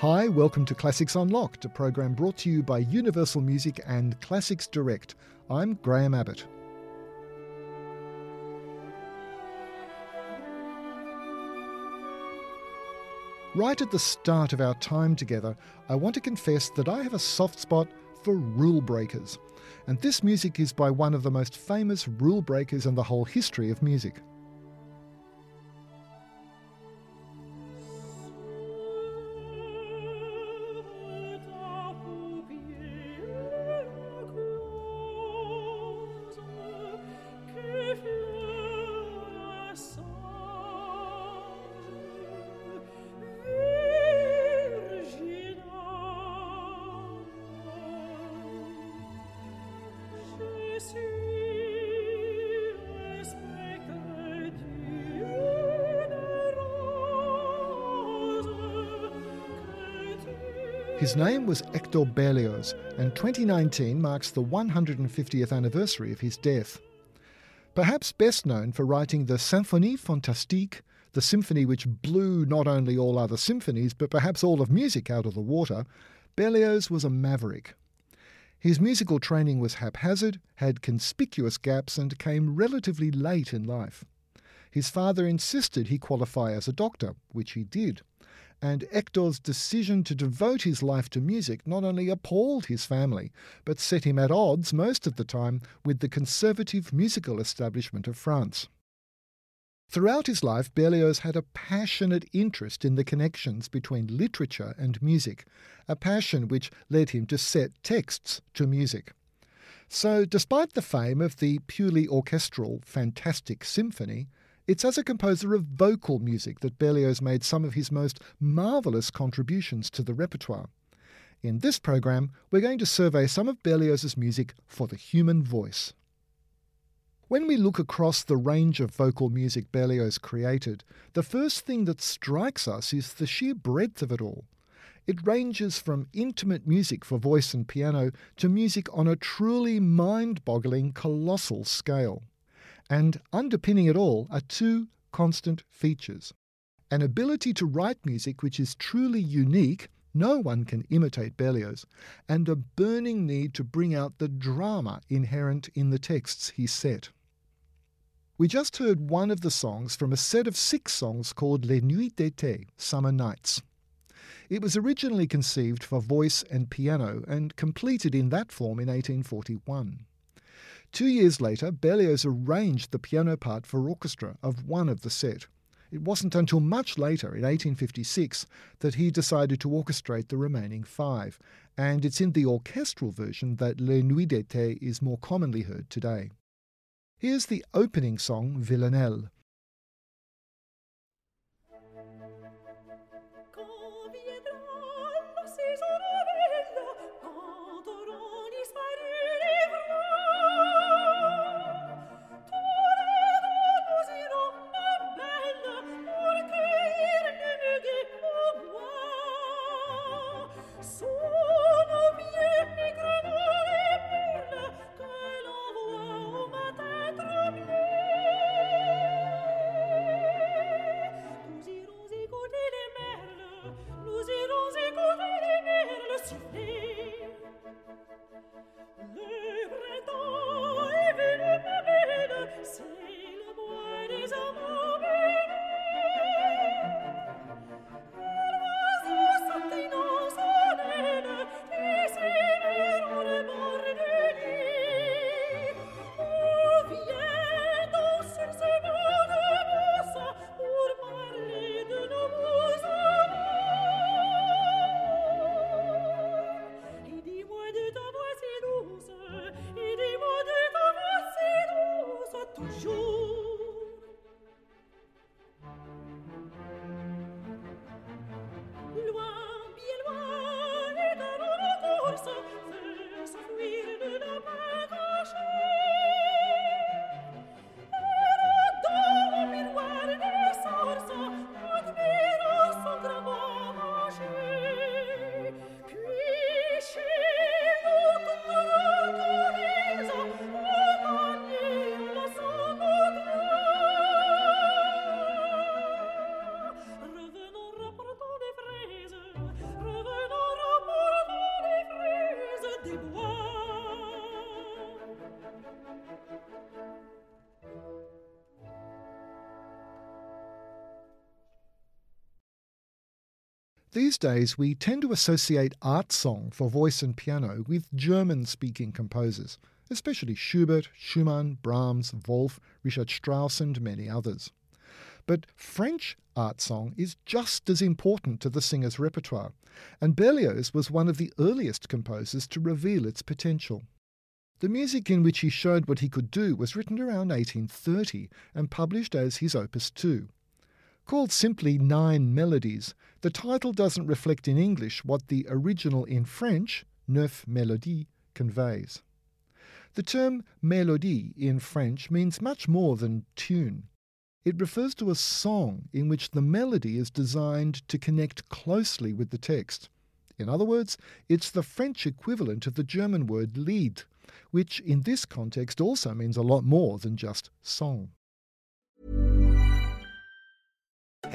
Hi, welcome to Classics Unlocked, a program brought to you by Universal Music and Classics Direct. I'm Graham Abbott. Right at the start of our time together, I want to confess that I have a soft spot for rule breakers. And this music is by one of the most famous rule breakers in the whole history of music. His name was Hector Berlioz, and 2019 marks the 150th anniversary of his death. Perhaps best known for writing the Symphonie Fantastique, the symphony which blew not only all other symphonies, but perhaps all of music out of the water, Berlioz was a maverick. His musical training was haphazard, had conspicuous gaps, and came relatively late in life. His father insisted he qualify as a doctor, which he did and Hector's decision to devote his life to music not only appalled his family, but set him at odds most of the time with the conservative musical establishment of France. Throughout his life, Berlioz had a passionate interest in the connections between literature and music, a passion which led him to set texts to music. So, despite the fame of the purely orchestral Fantastic Symphony, it's as a composer of vocal music that Berlioz made some of his most marvellous contributions to the repertoire. In this program, we're going to survey some of Berlioz's music for the human voice. When we look across the range of vocal music Berlioz created, the first thing that strikes us is the sheer breadth of it all. It ranges from intimate music for voice and piano to music on a truly mind boggling, colossal scale. And underpinning it all are two constant features an ability to write music which is truly unique, no one can imitate Berlioz, and a burning need to bring out the drama inherent in the texts he set. We just heard one of the songs from a set of six songs called Les Nuits d'été, Summer Nights. It was originally conceived for voice and piano and completed in that form in 1841. Two years later, Berlioz arranged the piano part for orchestra of one of the set. It wasn't until much later, in 1856, that he decided to orchestrate the remaining five, and it's in the orchestral version that Les Nuits d'été is more commonly heard today. Here's the opening song, Villanelle. These days, we tend to associate art song for voice and piano with German speaking composers, especially Schubert, Schumann, Brahms, Wolf, Richard Strauss, and many others. But French art song is just as important to the singer's repertoire, and Berlioz was one of the earliest composers to reveal its potential. The music in which he showed what he could do was written around 1830 and published as his Opus 2. Called simply Nine Melodies, the title doesn't reflect in English what the original in French, Neuf Mélodies, conveys. The term mélodie in French means much more than tune. It refers to a song in which the melody is designed to connect closely with the text. In other words, it's the French equivalent of the German word Lied, which in this context also means a lot more than just song.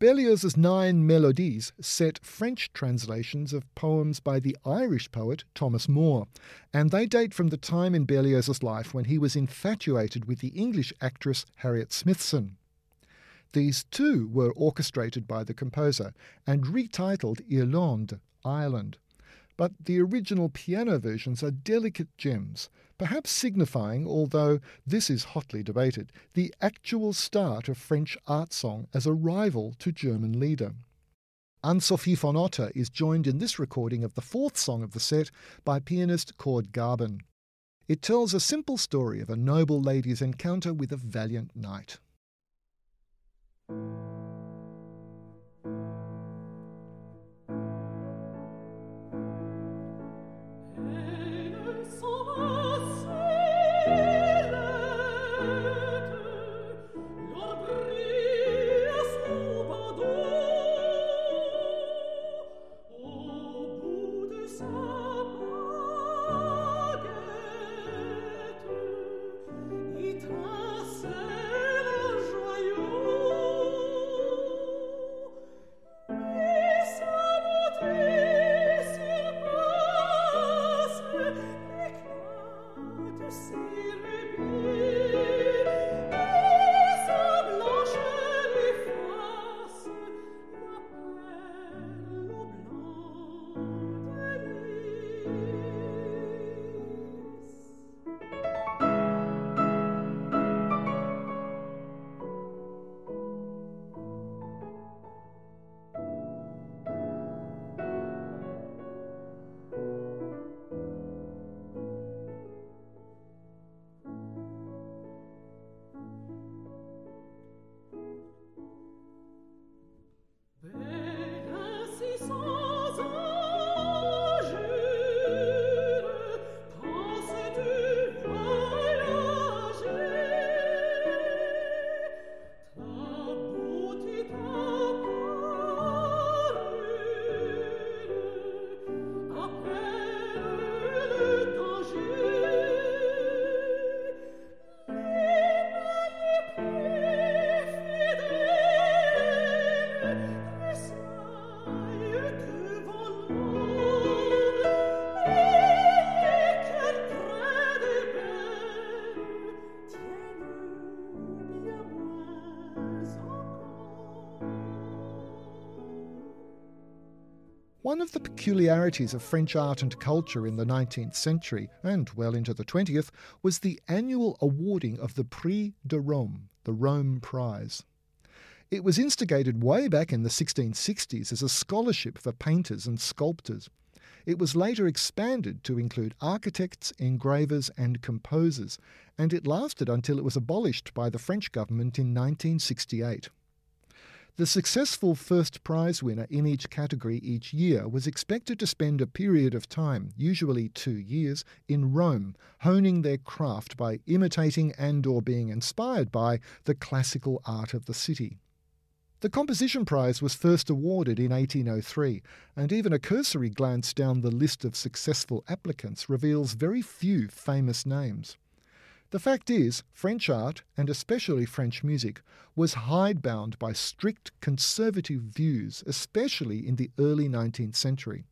Berlioz's nine melodies set French translations of poems by the Irish poet Thomas Moore, and they date from the time in Berlioz's life when he was infatuated with the English actress Harriet Smithson. These too were orchestrated by the composer and retitled Irlande, Ireland. But the original piano versions are delicate gems, perhaps signifying, although this is hotly debated, the actual start of French art song as a rival to German Lieder. Anne Sofie von Otter is joined in this recording of the fourth song of the set by pianist Cord Garben. It tells a simple story of a noble lady's encounter with a valiant knight. One of the peculiarities of French art and culture in the 19th century, and well into the 20th, was the annual awarding of the Prix de Rome, the Rome Prize. It was instigated way back in the 1660s as a scholarship for painters and sculptors. It was later expanded to include architects, engravers, and composers, and it lasted until it was abolished by the French government in 1968. The successful first prize winner in each category each year was expected to spend a period of time, usually 2 years, in Rome, honing their craft by imitating and or being inspired by the classical art of the city. The Composition Prize was first awarded in 1803, and even a cursory glance down the list of successful applicants reveals very few famous names. The fact is, French art, and especially French music, was hidebound by strict conservative views, especially in the early 19th century.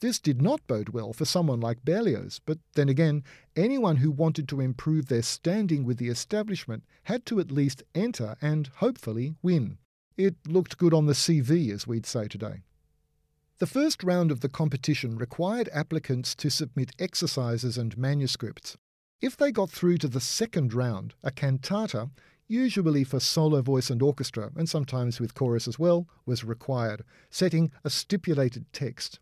This did not bode well for someone like Berlioz, but then again, anyone who wanted to improve their standing with the establishment had to at least enter and hopefully win. It looked good on the CV, as we'd say today. The first round of the competition required applicants to submit exercises and manuscripts. If they got through to the second round, a cantata, usually for solo voice and orchestra, and sometimes with chorus as well, was required, setting a stipulated text.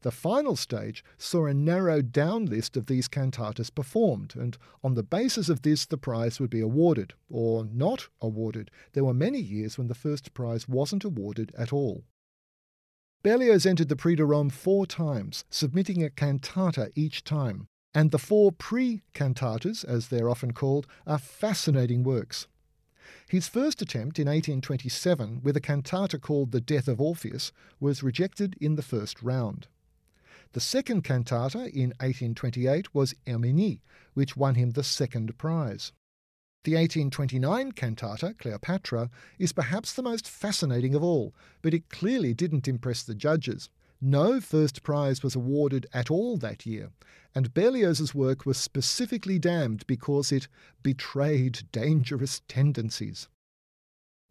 The final stage saw a narrowed down list of these cantatas performed, and on the basis of this, the prize would be awarded, or not awarded. There were many years when the first prize wasn't awarded at all. Berlioz entered the Prix de Rome four times, submitting a cantata each time, and the four Prix cantatas, as they're often called, are fascinating works. His first attempt in 1827 with a cantata called The Death of Orpheus was rejected in the first round. The second cantata in 1828 was Herminie, which won him the second prize. The 1829 cantata, Cleopatra, is perhaps the most fascinating of all, but it clearly didn't impress the judges. No first prize was awarded at all that year, and Berlioz's work was specifically damned because it betrayed dangerous tendencies.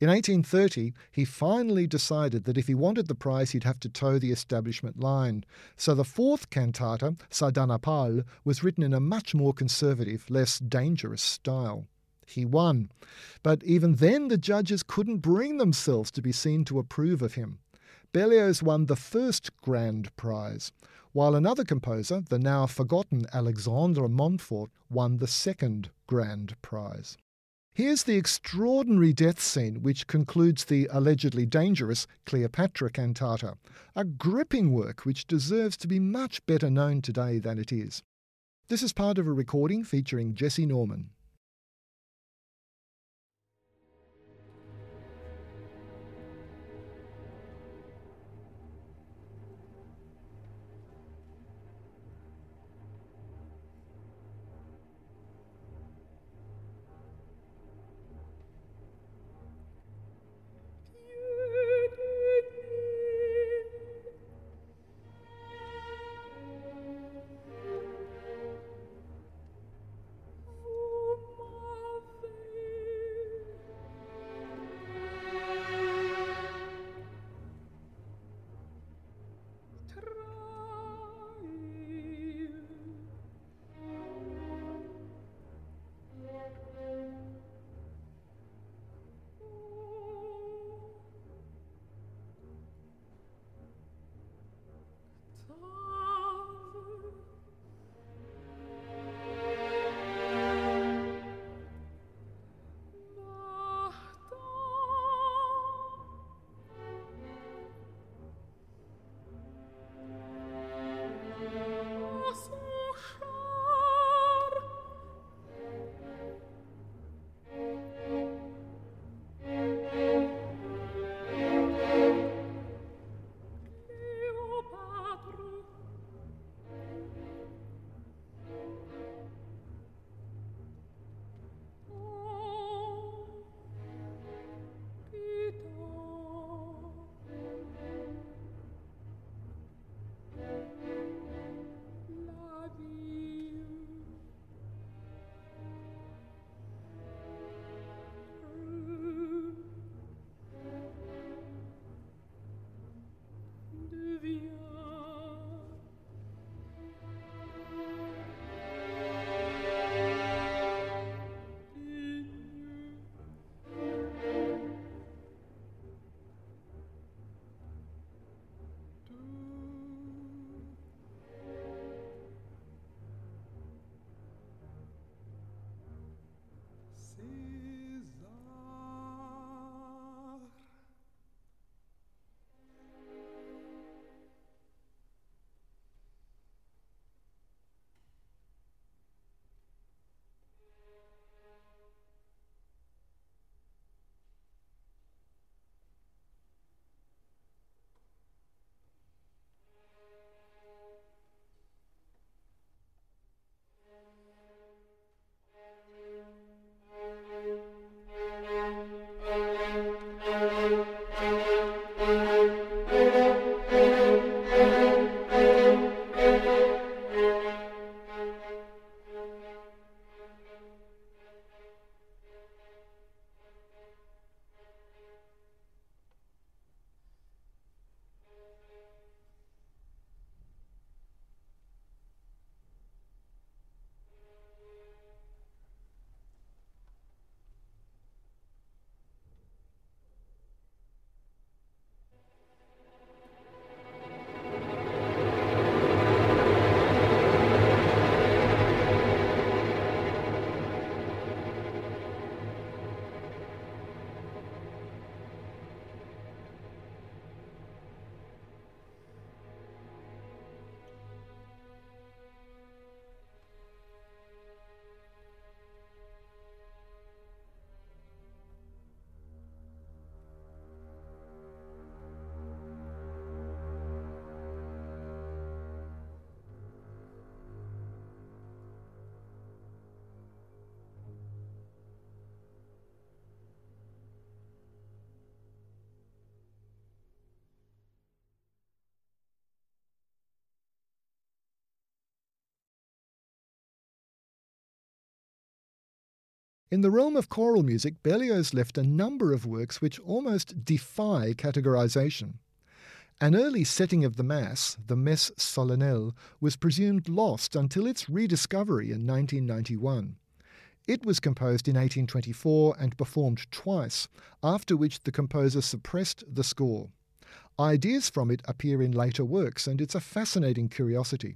In 1830, he finally decided that if he wanted the prize, he'd have to toe the establishment line. So the fourth cantata, Sardanapale, was written in a much more conservative, less dangerous style. He won. But even then, the judges couldn't bring themselves to be seen to approve of him. Berlioz won the first grand prize, while another composer, the now forgotten Alexandre Montfort, won the second grand prize. Here's the extraordinary death scene which concludes the allegedly dangerous Cleopatra cantata, a gripping work which deserves to be much better known today than it is. This is part of a recording featuring Jessye Norman. In the realm of choral music, Berlioz left a number of works which almost defy categorization. An early setting of the Mass, the Messe Solennelle, was presumed lost until its rediscovery in 1991. It was composed in 1824 and performed twice, after which the composer suppressed the score. Ideas from it appear in later works, and it's a fascinating curiosity.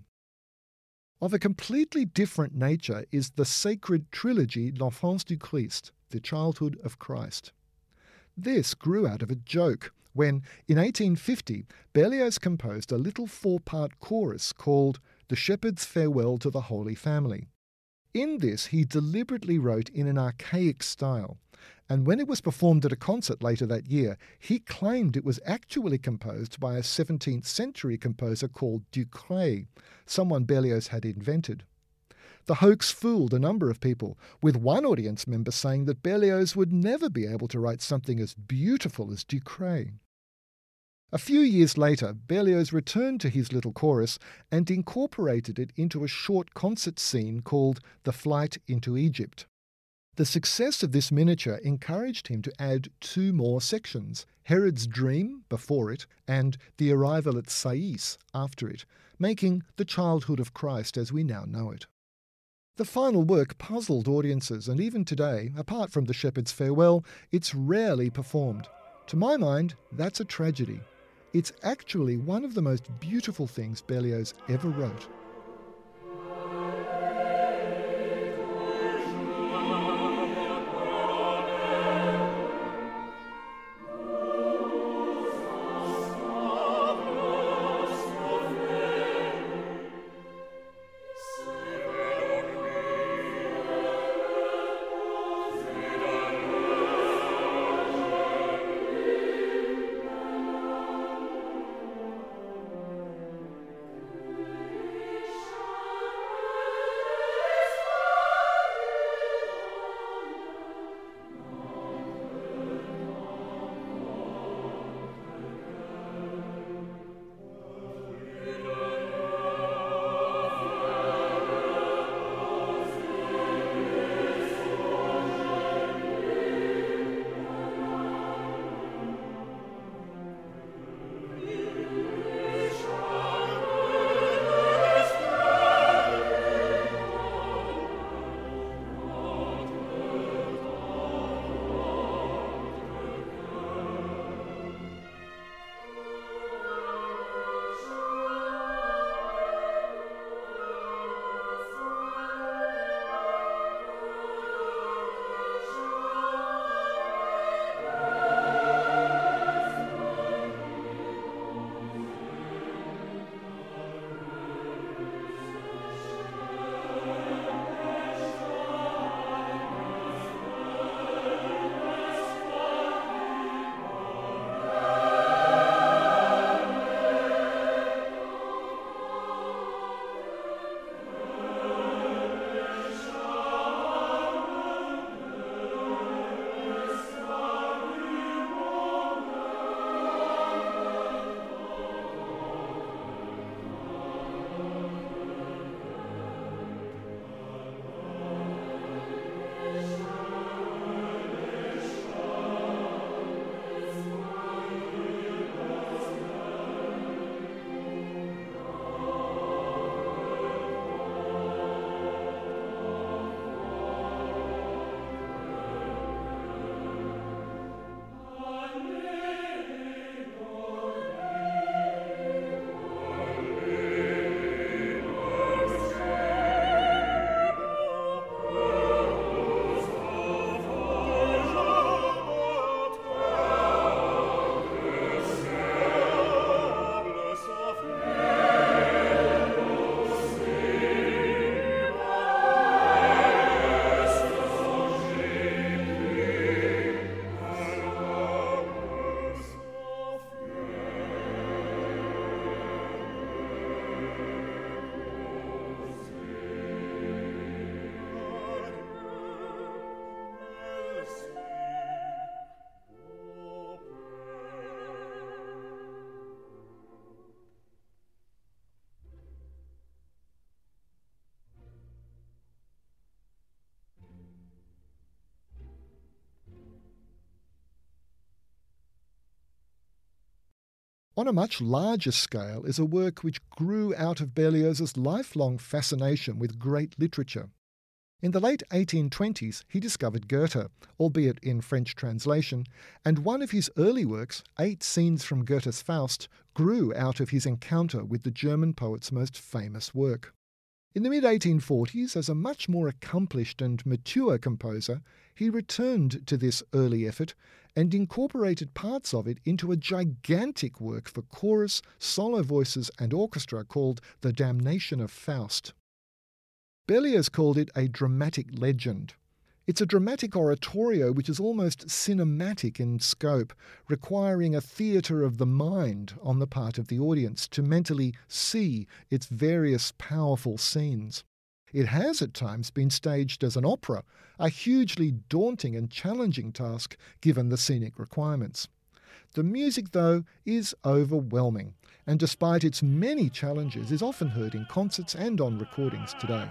Of a completely different nature is the sacred trilogy L'Enfance du Christ, The Childhood of Christ. This grew out of a joke when, in 1850, Berlioz composed a little four part chorus called The Shepherd's Farewell to the Holy Family. In this, he deliberately wrote in an archaic style, and when it was performed at a concert later that year, he claimed it was actually composed by a 17th century composer called Ducré, someone Berlioz had invented. The hoax fooled a number of people, with one audience member saying that Berlioz would never be able to write something as beautiful as Ducré. A few years later, Berlioz returned to his little chorus and incorporated it into a short concert scene called The Flight into Egypt. The success of this miniature encouraged him to add two more sections Herod's Dream before it, and The Arrival at Sais after it, making the childhood of Christ as we now know it. The final work puzzled audiences, and even today, apart from The Shepherd's Farewell, it's rarely performed. To my mind, that's a tragedy. It's actually one of the most beautiful things Berlioz ever wrote. On a much larger scale is a work which grew out of Berlioz's lifelong fascination with great literature. In the late 1820s, he discovered Goethe, albeit in French translation, and one of his early works, Eight Scenes from Goethe's Faust, grew out of his encounter with the German poet's most famous work. In the mid 1840s, as a much more accomplished and mature composer, he returned to this early effort and incorporated parts of it into a gigantic work for chorus, solo voices, and orchestra called The Damnation of Faust. Berlioz called it a dramatic legend. It's a dramatic oratorio which is almost cinematic in scope, requiring a theatre of the mind on the part of the audience to mentally see its various powerful scenes. It has at times been staged as an opera, a hugely daunting and challenging task given the scenic requirements. The music, though, is overwhelming, and despite its many challenges, is often heard in concerts and on recordings today.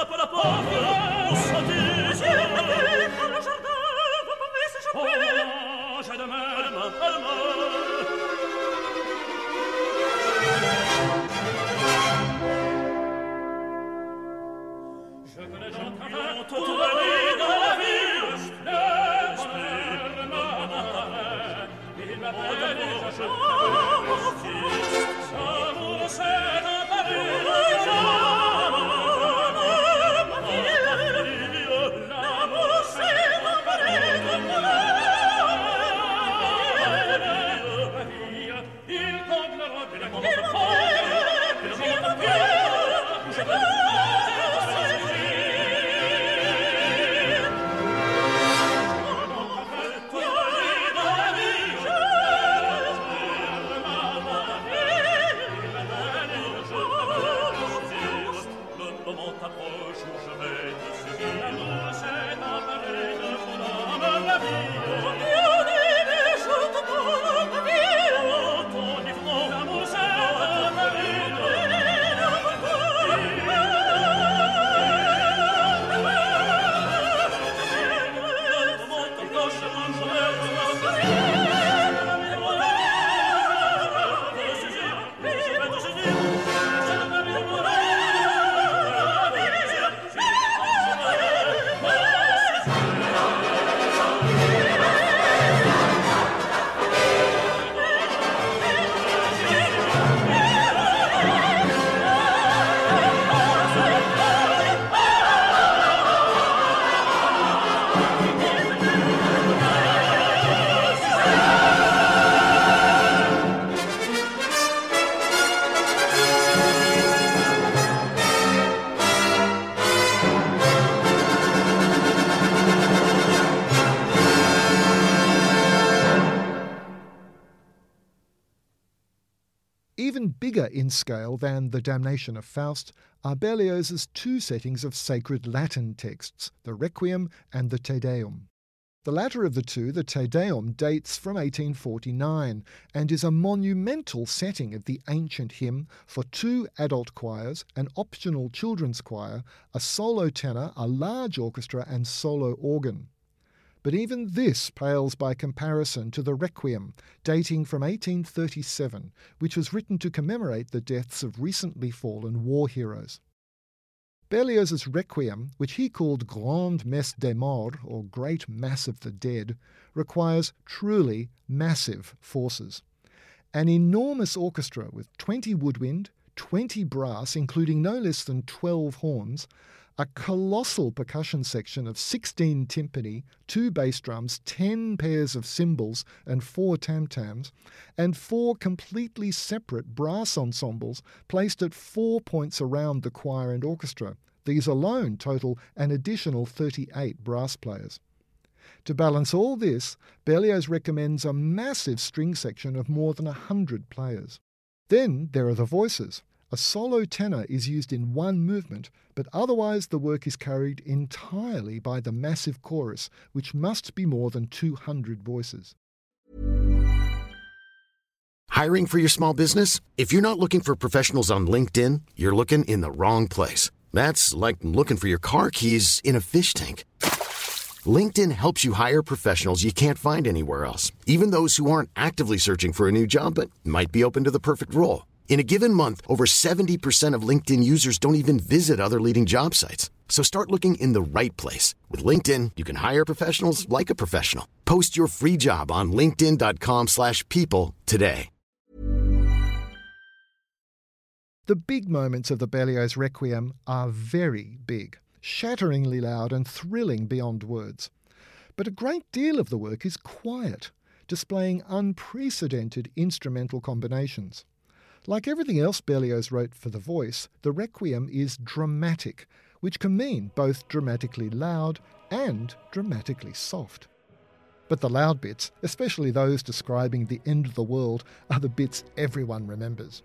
Even in scale than The Damnation of Faust are Berlioz's two settings of sacred Latin texts, the Requiem and the Te Deum. The latter of the two, the Te Deum, dates from 1849 and is a monumental setting of the ancient hymn for two adult choirs, an optional children's choir, a solo tenor, a large orchestra, and solo organ. But even this pales by comparison to the Requiem, dating from 1837, which was written to commemorate the deaths of recently fallen war heroes. Berlioz's Requiem, which he called Grande Messe des Morts, or Great Mass of the Dead, requires truly massive forces. An enormous orchestra with 20 woodwind, 20 brass, including no less than 12 horns, a colossal percussion section of 16 timpani, two bass drums, 10 pairs of cymbals, and four tam tams, and four completely separate brass ensembles placed at four points around the choir and orchestra. These alone total an additional 38 brass players. To balance all this, Berlioz recommends a massive string section of more than 100 players. Then there are the voices A solo tenor is used in one movement, but otherwise the work is carried entirely by the massive chorus, which must be more than 200 voices. Hiring for your small business? If you're not looking for professionals on LinkedIn, you're looking in the wrong place. That's like looking for your car keys in a fish tank. LinkedIn helps you hire professionals you can't find anywhere else, even those who aren't actively searching for a new job but might be open to the perfect role. In a given month, over 70% of LinkedIn users don't even visit other leading job sites. So start looking in the right place. With LinkedIn, you can hire professionals like a professional. Post your free job on linkedin.com slash people today. The big moments of the Berlioz Requiem are very big, shatteringly loud and thrilling beyond words. But a great deal of the work is quiet, displaying unprecedented instrumental combinations. Like everything else Berlioz wrote for the voice, the Requiem is dramatic, which can mean both dramatically loud and dramatically soft. But the loud bits, especially those describing the end of the world, are the bits everyone remembers.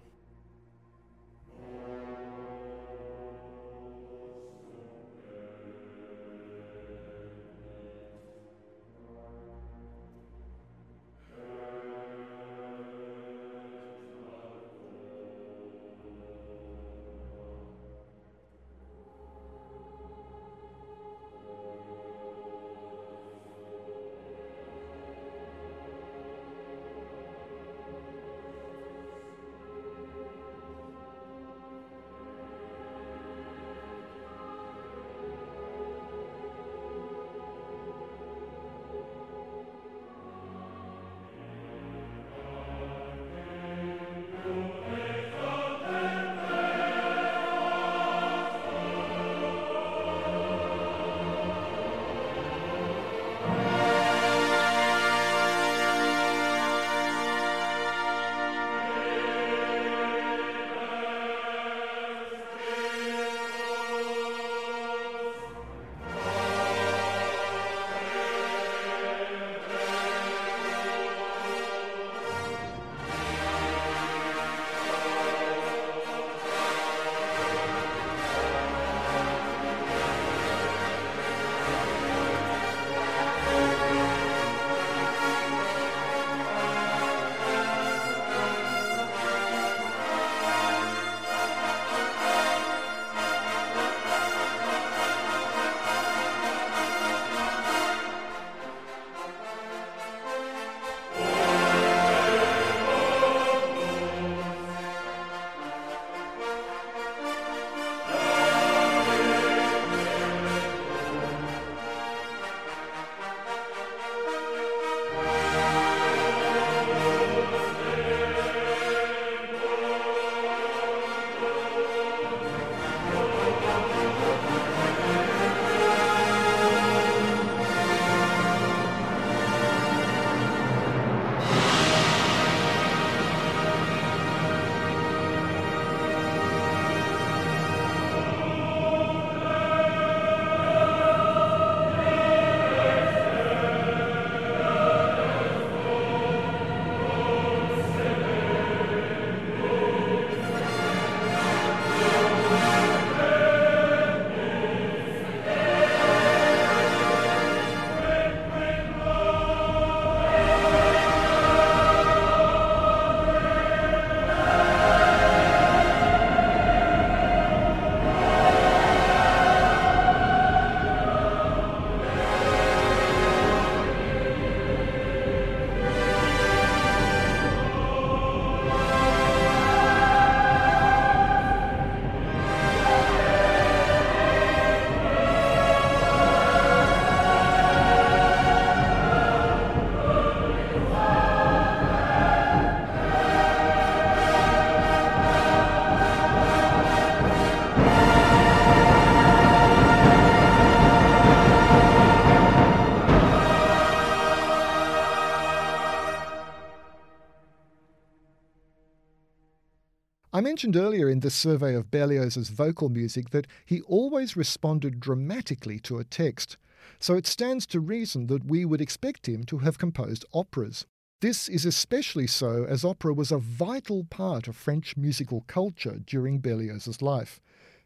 Mentioned earlier in this survey of Berlioz's vocal music that he always responded dramatically to a text, so it stands to reason that we would expect him to have composed operas. This is especially so as opera was a vital part of French musical culture during Berlioz's life.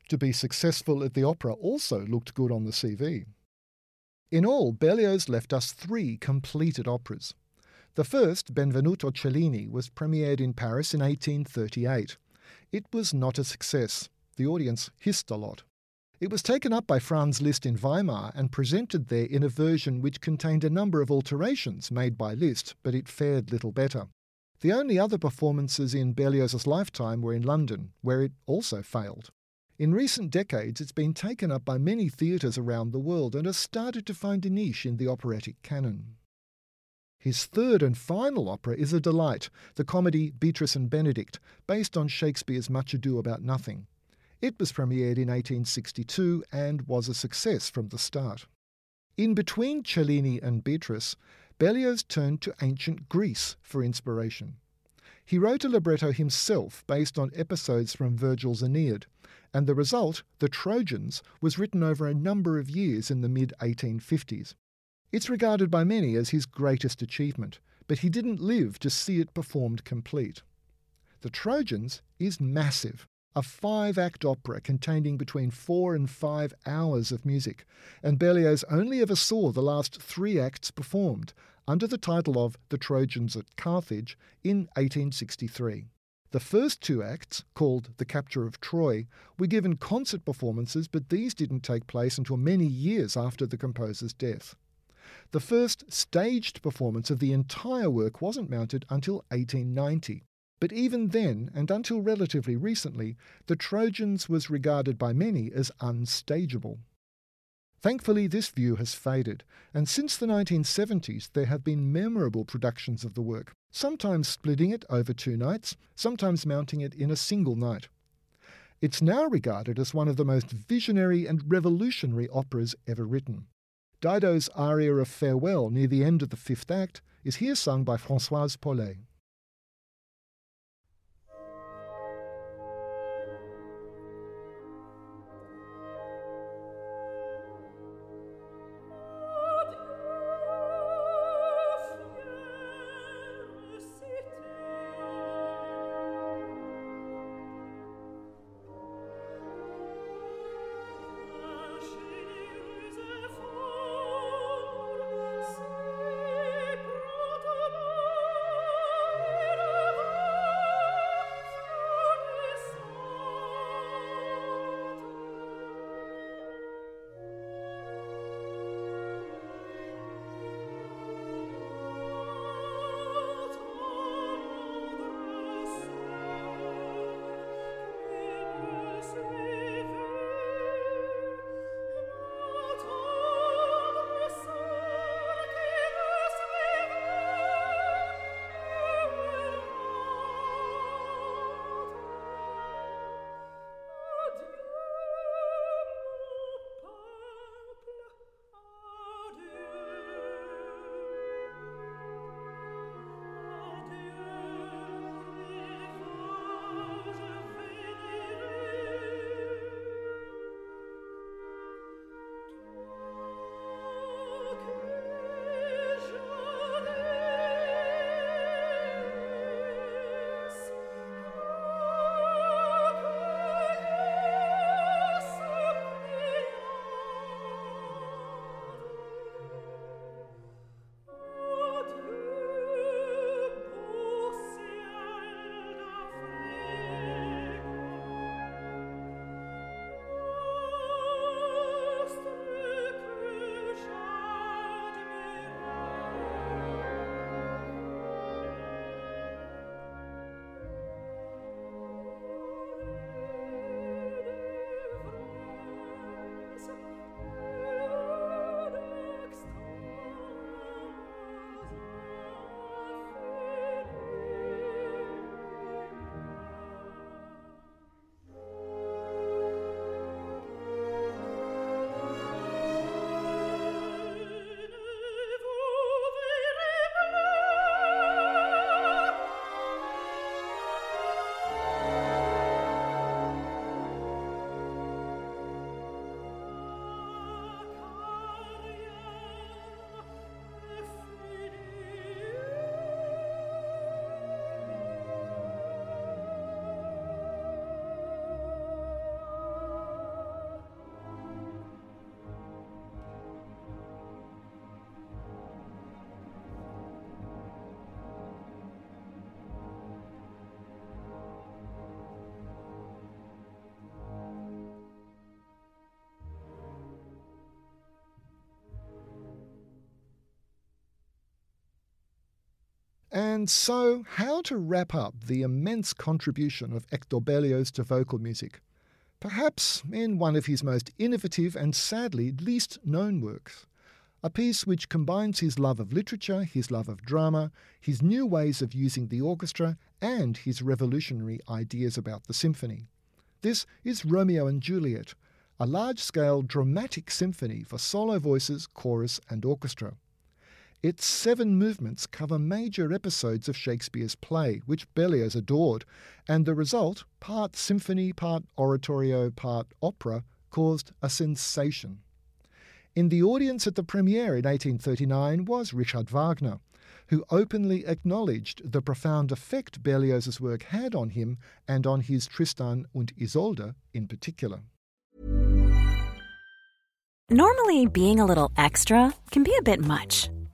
To be successful at the opera also looked good on the CV. In all, Berlioz left us three completed operas. The first, Benvenuto Cellini, was premiered in Paris in 1838. It was not a success. The audience hissed a lot. It was taken up by Franz Liszt in Weimar and presented there in a version which contained a number of alterations made by Liszt, but it fared little better. The only other performances in Berlioz's lifetime were in London, where it also failed. In recent decades, it's been taken up by many theatres around the world and has started to find a niche in the operatic canon. His third and final opera is a delight, the comedy Beatrice and Benedict, based on Shakespeare's Much Ado About Nothing. It was premiered in 1862 and was a success from the start. In between Cellini and Beatrice, Berlioz turned to ancient Greece for inspiration. He wrote a libretto himself based on episodes from Virgil's Aeneid, and the result, The Trojans, was written over a number of years in the mid 1850s. It's regarded by many as his greatest achievement, but he didn't live to see it performed complete. The Trojans is massive a five act opera containing between four and five hours of music, and Berlioz only ever saw the last three acts performed under the title of The Trojans at Carthage in 1863. The first two acts, called The Capture of Troy, were given concert performances, but these didn't take place until many years after the composer's death. The first staged performance of the entire work wasn't mounted until 1890, but even then, and until relatively recently, the Trojans was regarded by many as unstageable. Thankfully, this view has faded, and since the 1970s there have been memorable productions of the work, sometimes splitting it over two nights, sometimes mounting it in a single night. It's now regarded as one of the most visionary and revolutionary operas ever written. Dido's aria of farewell near the end of the fifth act is here sung by Françoise Pollet. And so, how to wrap up the immense contribution of Hector Berlioz to vocal music? Perhaps in one of his most innovative and sadly least known works. A piece which combines his love of literature, his love of drama, his new ways of using the orchestra, and his revolutionary ideas about the symphony. This is Romeo and Juliet, a large scale dramatic symphony for solo voices, chorus, and orchestra. Its seven movements cover major episodes of Shakespeare's play, which Berlioz adored, and the result, part symphony, part oratorio, part opera, caused a sensation. In the audience at the premiere in 1839 was Richard Wagner, who openly acknowledged the profound effect Berlioz's work had on him and on his Tristan und Isolde in particular. Normally, being a little extra can be a bit much.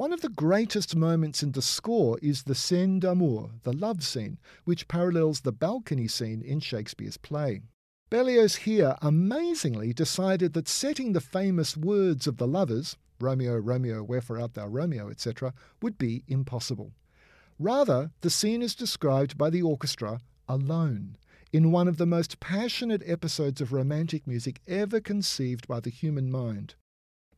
One of the greatest moments in the score is the scène d'amour, the love scene, which parallels the balcony scene in Shakespeare's play. Berlioz here amazingly decided that setting the famous words of the lovers, Romeo, Romeo, wherefore art thou, Romeo, etc., would be impossible. Rather, the scene is described by the orchestra alone, in one of the most passionate episodes of romantic music ever conceived by the human mind.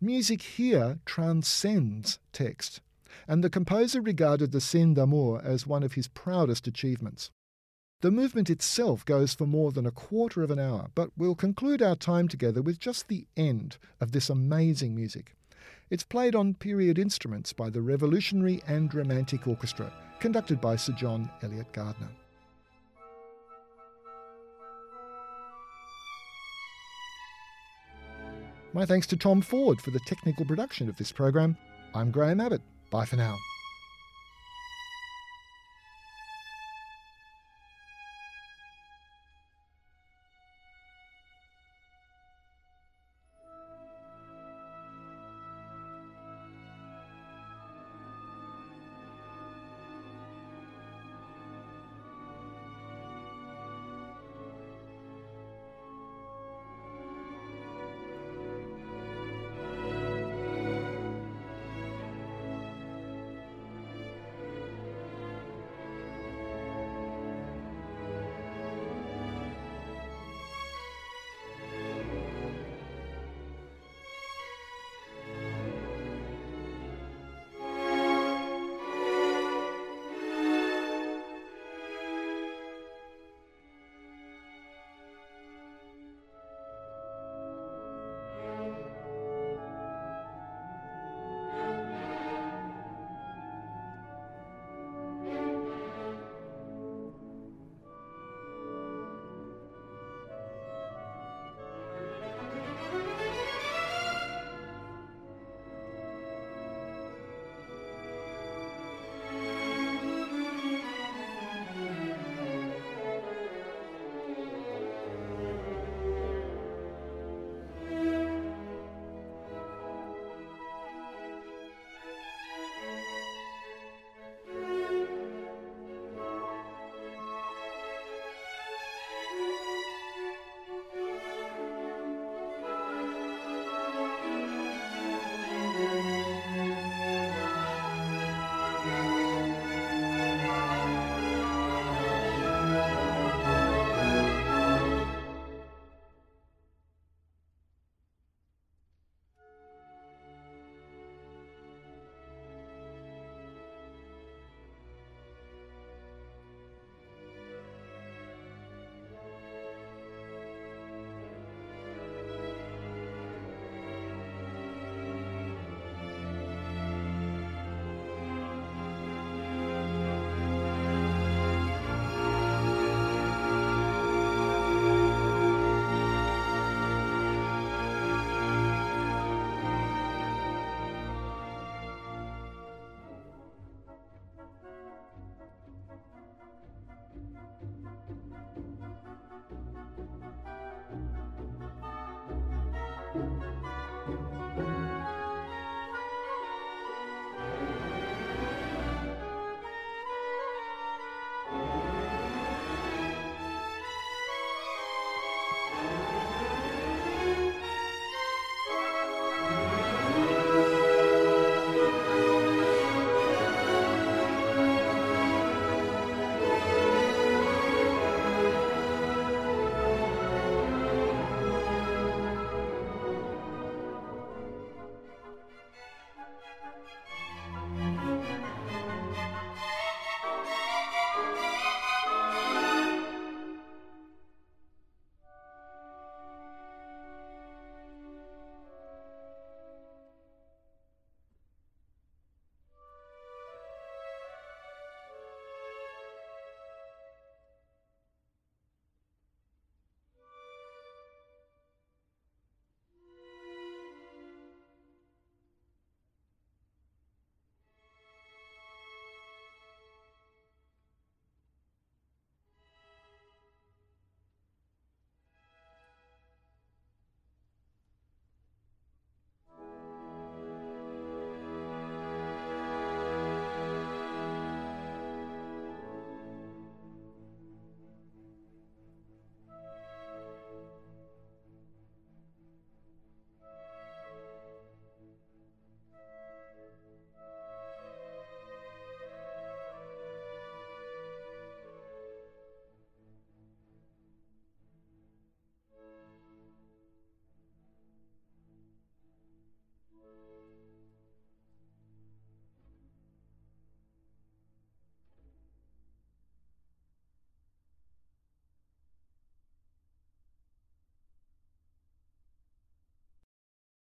Music here transcends text, and the composer regarded the Scène d'amour as one of his proudest achievements. The movement itself goes for more than a quarter of an hour, but we'll conclude our time together with just the end of this amazing music. It's played on period instruments by the Revolutionary and Romantic Orchestra, conducted by Sir John Eliot Gardiner. My thanks to Tom Ford for the technical production of this program. I'm Graham Abbott. Bye for now.